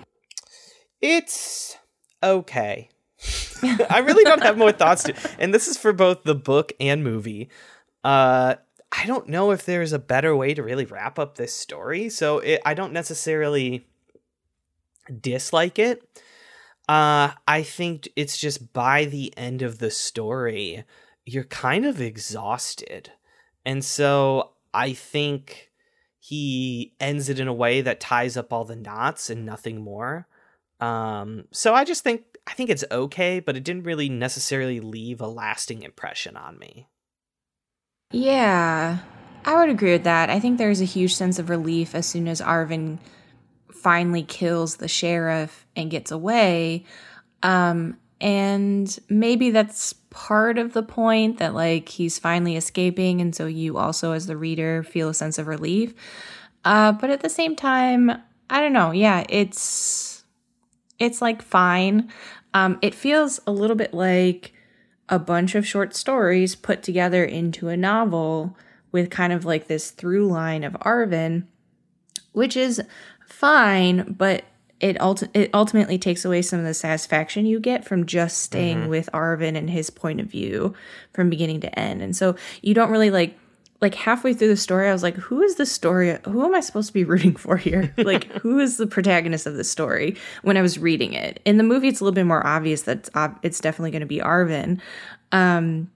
It's okay. I really don't have more thoughts to, and this is for both the book and movie. Uh, I don't know if there's a better way to really wrap up this story, so it, I don't necessarily dislike it. Uh, I think it's just by the end of the story, you're kind of exhausted. And so I think he ends it in a way that ties up all the knots and nothing more. Um, so I just think I think it's okay, but it didn't really necessarily leave a lasting impression on me. Yeah, I would agree with that. I think there's a huge sense of relief as soon as Arvin finally kills the sheriff and gets away. Um, and maybe that's part of the point that like he's finally escaping, and so you also, as the reader, feel a sense of relief. Uh, but at the same time, I don't know. Yeah, it's it's like fine. Um, it feels a little bit like a bunch of short stories put together into a novel with kind of like this through line of Arvin, which is fine, but it, ulti- it ultimately takes away some of the satisfaction you get from just staying with Arvin and his point of view from beginning to end. And so you don't really like like halfway through the story, I was like, who is the story? Who am I supposed to be rooting for here? like, who is the protagonist of the story when I was reading it? In the movie, it's a little bit more obvious that it's, ob- it's definitely going to be Arvin. Um,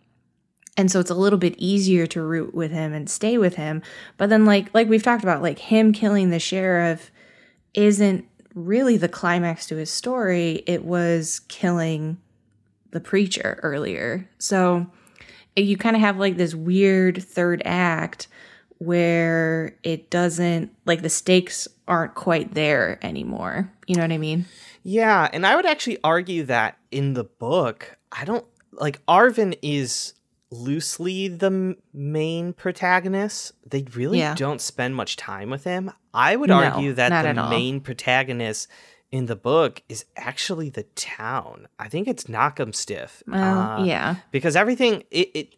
and so it's a little bit easier to root with him and stay with him. But then, like, like we've talked about, like him killing the sheriff isn't really the climax to his story. It was killing the preacher earlier. So you kind of have like this weird third act where it doesn't like the stakes aren't quite there anymore. You know what I mean? Yeah, and I would actually argue that in the book, I don't like Arvin is loosely the m- main protagonist. They really Yeah. don't spend much time with him. I would No, argue that the main protagonist in the book is actually the town. I think it's Knockemstiff. Well, Uh, yeah. because everything it, it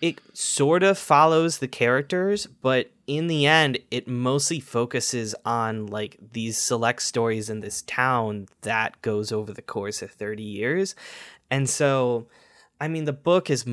it sort of follows the characters but in the end it mostly focuses on like these select stories in this town that goes over the course of 30 years and so i mean the book is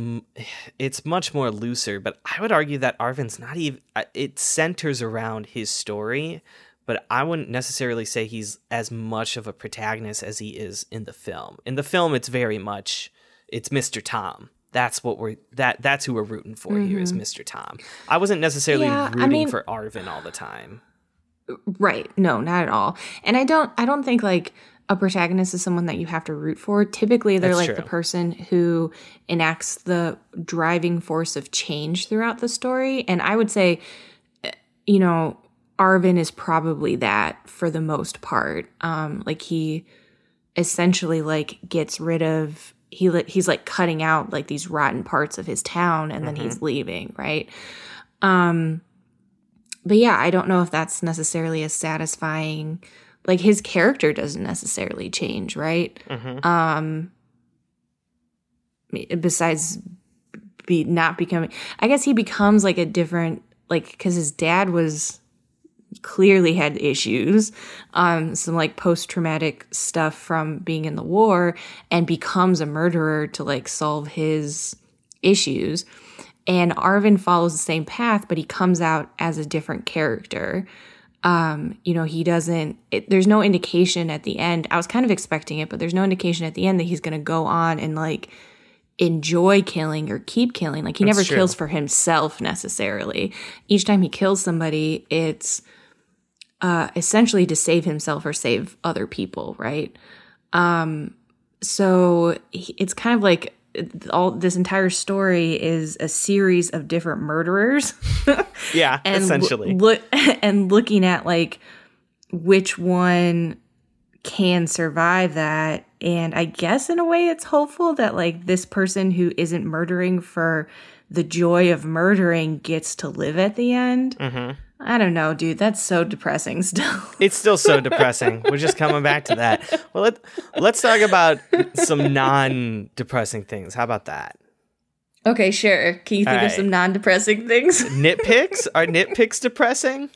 it's much more looser but i would argue that arvin's not even it centers around his story but I wouldn't necessarily say he's as much of a protagonist as he is in the film. In the film, it's very much it's Mr. Tom. That's what we're that that's who we're rooting for here is Mr. Tom. I wasn't necessarily Mm-hmm. Yeah, I rooting mean- for Arvin all the time. Right. No, not at all. And I don't I don't think like a protagonist is someone that you have to root for. Typically they're That's like the person who enacts the driving force of change throughout the story. And I would say eh, you know, Arvin is probably that for the most part. Um like he essentially like gets rid of he li- he's like cutting out like these rotten parts of his town and then he's leaving, right? Um but yeah, I don't know if that's necessarily as satisfying. Like his character doesn't necessarily change, right? Um besides be not becoming I guess he becomes like a different like cuz his dad was clearly had issues um some like post traumatic stuff from being in the war and becomes a murderer to like solve his issues and Arvin follows the same path, but he comes out as a different character. Um, you know, he doesn't, it, there's no indication at the end. I was kind of expecting it, but there's no indication at the end that he's going to go on and like enjoy killing or keep killing. Like he That's never true. kills for himself necessarily. Each time he kills somebody, it's uh, essentially to save himself or save other people, right? Um, so he- it's kind of like all this entire story is a series of different murderers Yeah, and essentially. look and looking at like which one can survive that and i guess in a way it's hopeful that like this person who isn't murdering for the joy of murdering gets to live at the end Mm-hmm. I don't know dude that's so depressing still It's still so depressing. We're just coming back to that. Well, let, let's talk about some non depressing things. How about that? okay sure can you think of some non-depressing things Nitpicks? Are nitpicks depressing?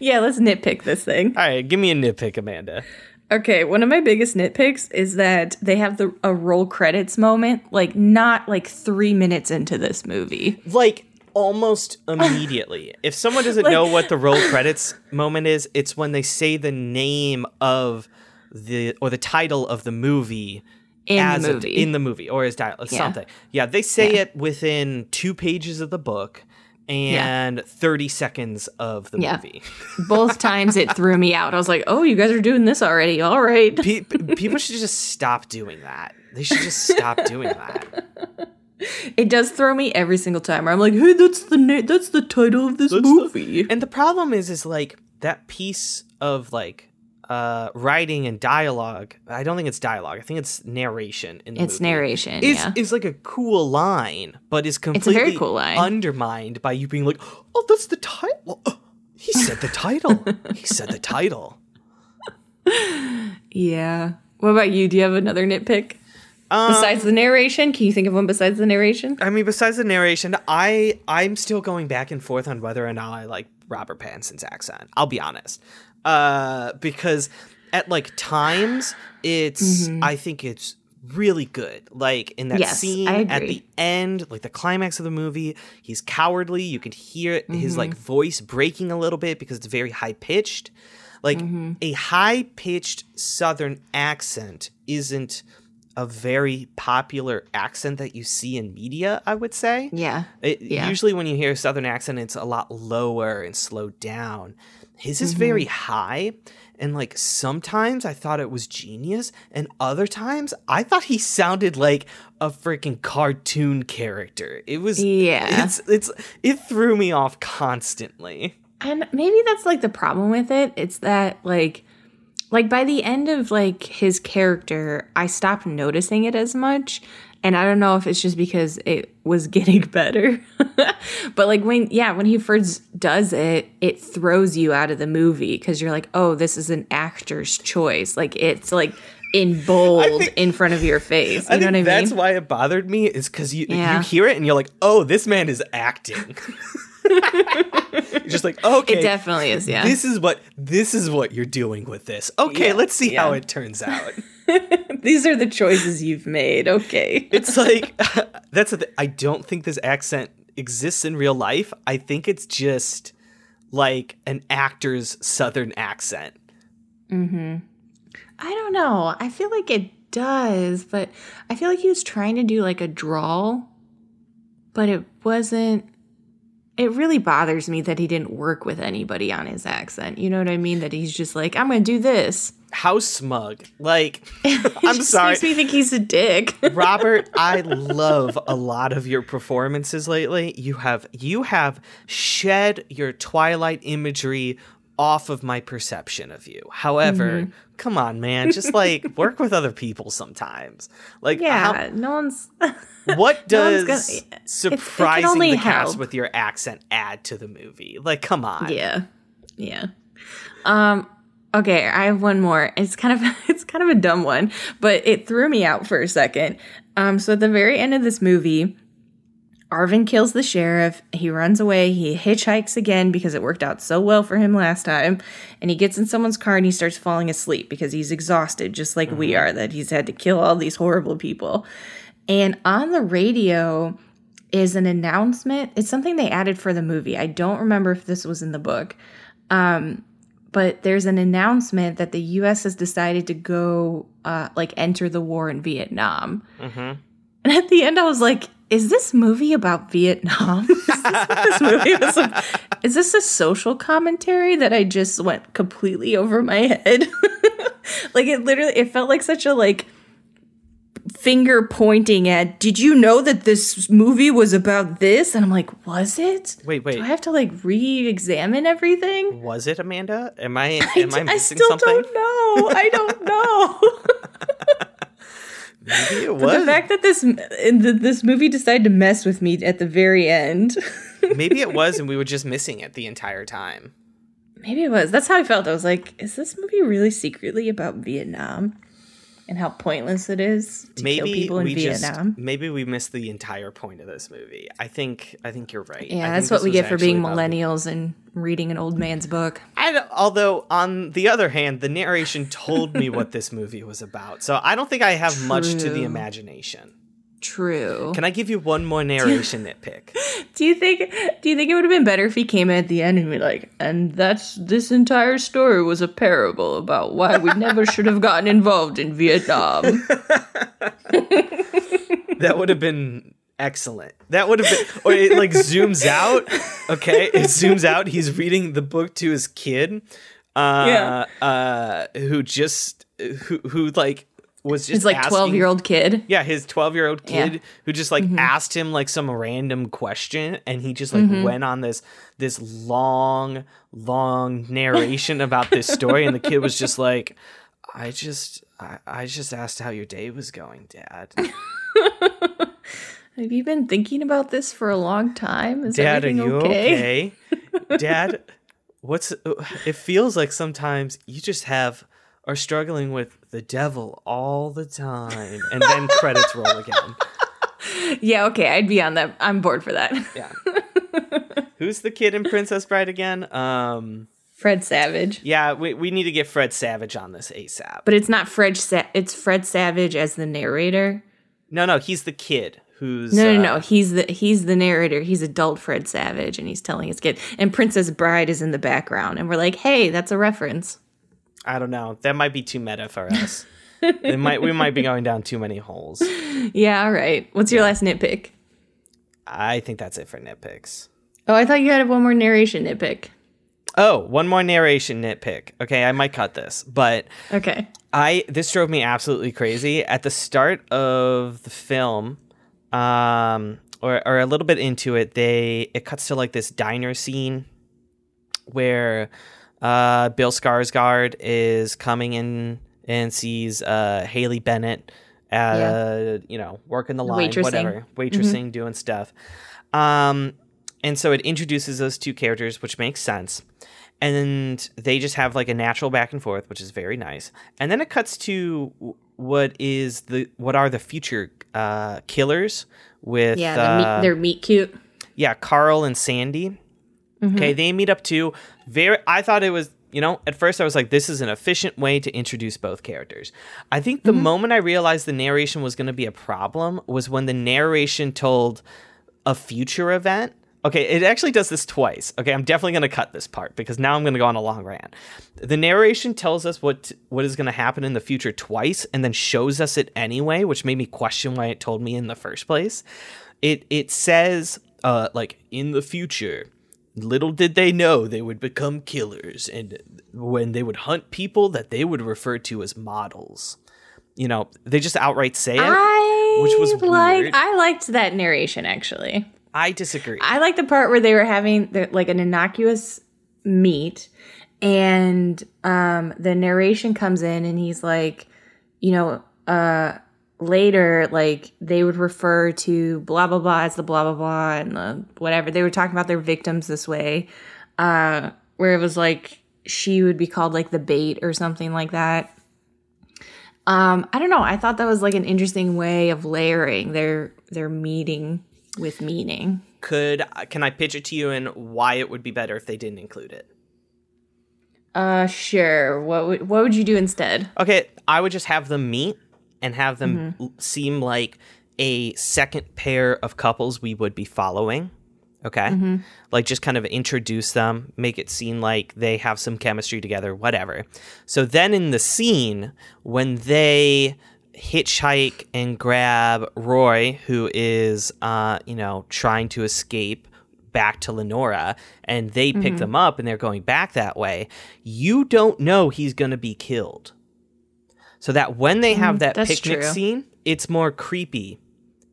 yeah let's nitpick this thing All right, give me a nitpick, Amanda. Okay, one of my biggest nitpicks is that they have the a roll credits moment like not like 3 minutes into this movie. Like almost immediately. if someone doesn't know what the roll credits moment is, it's when they say the name of the or the title of the movie In as the a- movie. in the movie or as dialogue uh, Yeah. something. Yeah, they say Yeah. it within 2 pages of the book and 30 seconds of the Yeah. movie. Both times it threw me out. I was like, "Oh, you guys are doing this already. All right." Pe- people should just stop doing that. They should just stop doing that. It does throw me every single time. Where I'm like, "Hey, that's the na- that's the title of this movie." And the problem is, is like that piece of like uh writing and dialogue. I don't think it's dialogue. I think it's narration. In the It's movie, narration, Is yeah. is like a cool line, but is completely very cool line. undermined by you being like, "Oh, that's the title." He said the title. he said the title. yeah. What about you? Do you have another nitpick? Um, besides the narration, can you think of one besides the narration? I mean, besides the narration, I I'm still going back and forth on whether or not I like Robert Pattinson's accent. I'll be honest, uh, because at like times it's I think it's really good. Like in that Mm-hmm. Yes, scene at the end, like the climax of the movie, he's cowardly. You can hear his like Mm-hmm. voice breaking a little bit because it's very high pitched. Like Mm-hmm. a high pitched Southern accent isn't a very popular accent that you see in media, I would say. Yeah. It, Yeah. Usually, when you hear a Southern accent, it's a lot lower and slowed down. His is very Mm-hmm. high, and like sometimes I thought it was genius, and other times I thought he sounded like a freaking cartoon character. It was Yeah. It's it's it threw me off constantly. And maybe that's like the problem with it. It's that like like by the end of like his character, I stopped noticing it as much. And I don't know if it's just because it was getting better. but like when yeah, when he first does it, it throws you out of the movie because you're like, "Oh, this is an actor's choice." Like it's like in bold think- in front of your face. You I know think what I mean? that's why it bothered me is because you Yeah. you hear it and you're like, oh, this man is acting. just like, okay, It definitely is, yeah. this is what this is what you're doing with this. Okay, Yeah, let's see how it turns out. These are the choices you've made. Okay. it's like that's the th- I don't think this accent exists in real life. I think it's just like an actor's southern accent. Hmm. I don't know. I feel like it does, but I feel like he was trying to do like a drawl, but it wasn't. It really bothers me that he didn't work with anybody on his accent. You know what I mean? That he's just like, I'm going to do this. How smug. Like I'm just sorry. Makes me think he's a dick. Robert, I love a lot of your performances lately. You have you have shed your Twilight imagery off of my perception of you. However, Mm-hmm. come on, man, just like work with other people sometimes. Like, yeah, how- no one's. what No one's does gonna- it- it surprising the cast with your accent add to the movie? Like, come on. yeah, yeah. Um. Okay, I have one more. It's kind of it's kind of a dumb one, but it threw me out for a second. Um. So at the very end of this movie, Arvin kills the sheriff. He runs away. He hitchhikes again because it worked out so well for him last time. And he gets in someone's car and he starts falling asleep because he's exhausted, just like we are, that he's had to kill all these horrible people. And on the radio, is an announcement. It's something they added for the movie. I don't remember if this was in the book. Um, but there's an announcement that the U.S. has decided to go, uh, like, enter the war in Vietnam. And at the end, I was like, "Is this movie about Vietnam? is, this this movie was is this a social commentary that I just went completely over my head? like, it literally, it felt like such a like finger pointing at. Did you know that this movie was about this? And I'm like, was it? Wait, wait. Do I have to like re-examine everything? Was it Amanda? Am I am I, missing something? I still something? don't know. I don't know. Maybe it the fact that this this movie decided to mess with me at the very end. Maybe it was, and we were just missing it the entire time. Maybe it was. That's how I felt. I was like, is this movie really secretly about Vietnam and how pointless it is to kill people in we Vietnam? just maybe we missed the entire point of this movie. I think I think you're right. Yeah, that's what we get for being millennials and reading an old man's book. I although on the other hand, the narration told me what this movie was about, so I don't think I have much to the imagination. True. Can I give you one more narration nitpick? Do you think do you think it would have been better if he came in at the end and be like, and that's this entire story was a parable about why we never should have gotten involved in Vietnam. That would have been excellent. That would have been, or it like zooms out. Okay, it zooms out. He's reading the book to his kid, uh, Yeah. uh, who just who who like was just His like twelve year old kid. Yeah, his 12 year old kid Yeah. who just like Mm-hmm. asked him like some random question and he just like went on this this long long narration about this story and the kid was just like I just I, I just asked how your day was going, dad. Have you been thinking about this for a long time? Is Dad, are you okay? okay? dad, what's it feels like sometimes you just have are struggling with the devil all the time and then credits roll again. Yeah, okay, I'd be on that. I'm bored for that. Yeah. Who's the kid in Princess Bride again? Um Fred Savage. Yeah, we, we need to get Fred Savage on this ASAP. But it's not Fred Sa- it's Fred Savage as the narrator. No, no, he's the kid who's No, no, uh, no. He's the he's the narrator. He's adult Fred Savage, and he's telling his kid. And Princess Bride is in the background, and we're like, "Hey, that's a reference." I don't know. That might be too meta for us. it might we might be going down too many holes. Yeah, all right. What's your last nitpick? I think that's it for nitpicks. Oh, I thought you had one more narration nitpick. Oh, one more narration nitpick. Okay, I might cut this, but Okay. I this drove me absolutely crazy at the start of the film, um, or or a little bit into it. They it cuts to like this diner scene where uh, Bill Skarsgård is coming in and sees uh, Haley Bennett, uh, you know, working the line, Waitressing. whatever, waitressing, doing stuff. Um, and so it introduces those two characters, which makes sense. And they just have like a natural back and forth, which is very nice. And then it cuts to what is the what are the future uh, killers with Yeah, the uh, meat, they're meat cute. yeah, Carl and Sandy. Okay, they meet up too. Very I thought it was, you know, at first I was like this is an efficient way to introduce both characters. I think the moment I realized the narration was going to be a problem was when the narration told a future event. Okay, it actually does this twice. Okay, I'm definitely going to cut this part because now I'm going to go on a long rant. The narration tells us what what is going to happen in the future twice and then shows us it anyway, which made me question why it told me in the first place. It it says uh like in the future little did they know they would become killers and when they would hunt people that they would refer to as models. You know, they just outright say it, I which was like. weird. I liked that narration actually. I disagree. I like the part where they were having the, like an innocuous meet, and um, the narration comes in, and he's like, you know, uh, later, like they would refer to blah blah blah as the blah blah blah and the whatever. They were talking about their victims this way, uh, where it was like she would be called like the bait or something like that. Um, I don't know. I thought that was like an interesting way of layering their their meeting with meaning. Could uh, can I pitch it to you and why it would be better if they didn't include it? Uh, sure. What would what would you do instead? Okay, I would just have them meet and have them mm-hmm. l- seem like a second pair of couples we would be following. Okay. Mm-hmm. Like just kind of introduce them, make it seem like they have some chemistry together, whatever. So then in the scene, when they hitchhike and grab Roy, who is, uh, you know, trying to escape back to Lenora, and they pick them up and they're going back that way, you don't know he's going to be killed. So that when they have that that's picnic true. scene, it's more creepy.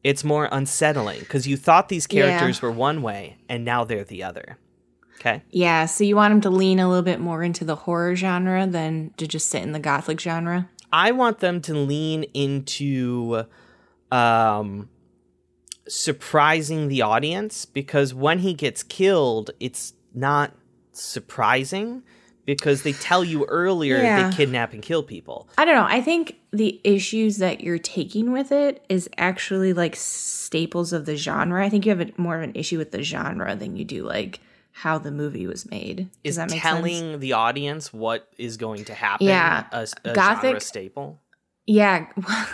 It's more unsettling because you thought these characters were one way and now they're the other. Okay. Yeah, so you want them to lean a little bit more into the horror genre than to just sit in the gothic genre. I want them to lean into um surprising the audience because when he gets killed, it's not surprising because they tell you earlier Yeah. they kidnap and kill people. I don't know. I think the issues that you're taking with it is actually like staples of the genre. I think you have a, more of an issue with the genre than you do like how the movie was made. Does Is telling sense? the audience what is going to happen Yeah. a, a Gothic- staple? Yeah.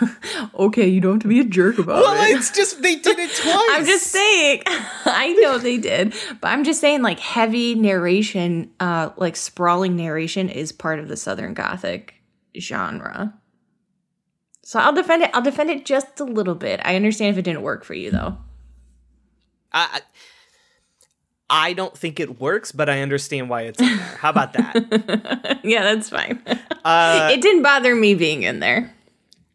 okay, you don't have to be a jerk about it. Well, it's just they did it twice. I'm just saying. I know they did, but I'm just saying like heavy narration, uh like sprawling narration is part of the Southern Gothic genre. So I'll defend it. I'll defend it just a little bit. I understand if it didn't work for you though. I, I don't think it works, but I understand why it's in there. How about that? yeah, that's fine. Uh, it didn't bother me being in there.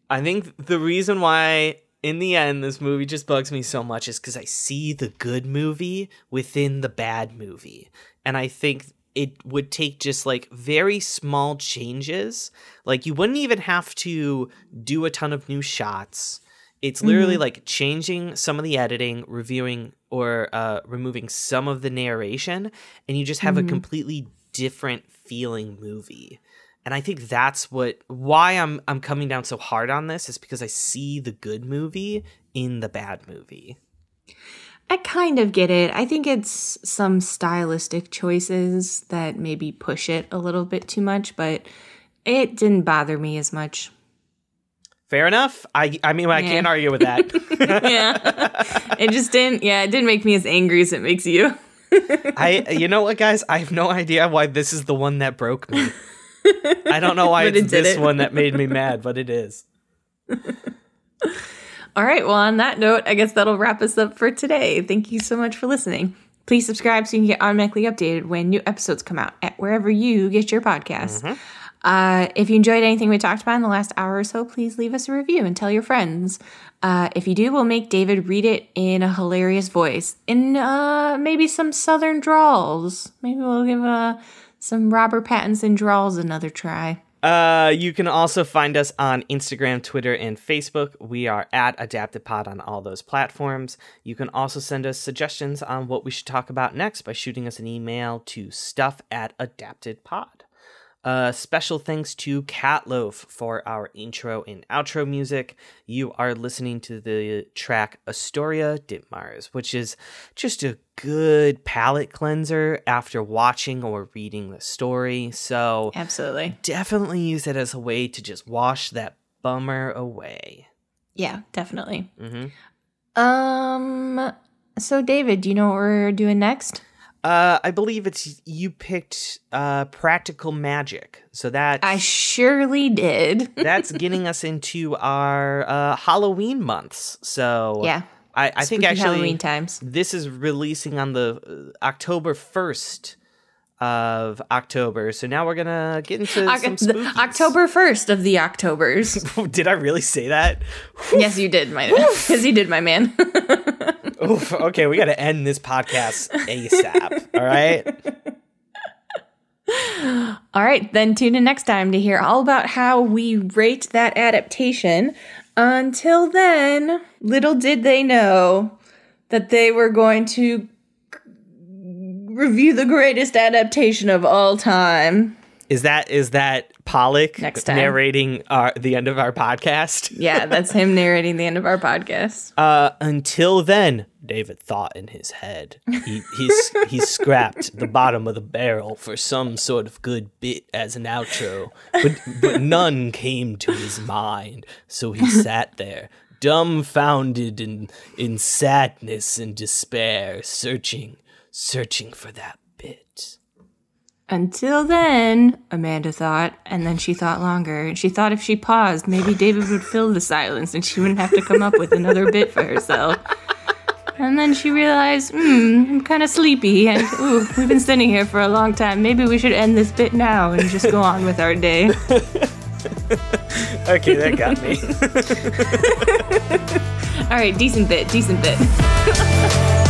I think the reason why, in the end, this movie just bugs me so much is because I see the good movie within the bad movie. And I think it would take just like very small changes. Like, you wouldn't even have to do a ton of new shots. It's literally like changing some of the editing, reviewing or uh, removing some of the narration, and you just have a completely different feeling movie and I think that's what why I'm I'm coming down so hard on this is because I see the good movie in the bad movie. I kind of get it. I think it's some stylistic choices that maybe push it a little bit too much, but it didn't bother me as much. Fair enough. I I mean I Yeah. can't argue with that. yeah. It just didn't, yeah, it didn't make me as angry as it makes you. I you know what guys? I have no idea why this is the one that broke me. I don't know why it's it this it. one that made me mad, but it is. All right. Well, on that note, I guess that'll wrap us up for today. Thank you so much for listening. Please subscribe so you can get automatically updated when new episodes come out at wherever you get your podcasts. Mm-hmm. Uh, if you enjoyed anything we talked about in the last hour or so, please leave us a review and tell your friends. Uh, if you do, we'll make David read it in a hilarious voice, in uh, maybe some southern drawls. Maybe we'll give uh, some Robert Pattinson drawls another try. Uh, you can also find us on Instagram, Twitter, and Facebook. We are at AdaptedPod on all those platforms. You can also send us suggestions on what we should talk about next by shooting us an email to stuff at adaptedpod. Uh, special thanks to Catloaf for our intro and outro music. You are listening to the track Astoria Ditmars, which is just a good palate cleanser after watching or reading the story. So Absolutely. definitely use it as a way to just wash that bummer away. Yeah, definitely. Mhm. Um. So, David, do you know what we're doing next? Uh, I believe it's you picked uh, practical magic, so that I surely did. that's getting us into our uh, Halloween months. So yeah. I, I think actually Halloween times. this is releasing on the uh, October first of October. So now we're gonna get into the. October first of the Octobers. Did I really say that? yes, you did, my because you did, my man. Oof, okay, we got to end this podcast ASAP. all right. all right, then tune in next time to hear all about how we rate that adaptation. Until then, little did they know that they were going to review the greatest adaptation of all time. Is that is that Pollock Next time. narrating our the end of our podcast? Yeah, that's him narrating the end of our podcast. Uh, until then, David thought in his head. He he's he scrapped the bottom of the barrel for some sort of good bit as an outro, but but none came to his mind. So he sat there, dumbfounded in in sadness and despair, searching, searching for that bit. Until then, Amanda thought, and then she thought longer. And she thought if she paused, maybe David would fill the silence and she wouldn't have to come up with another bit for herself. And then she realized, hmm, I'm kind of sleepy, and ooh, we've been sitting here for a long time. Maybe we should end this bit now and just go on with our day. Okay, that got me. All right, decent bit, decent bit.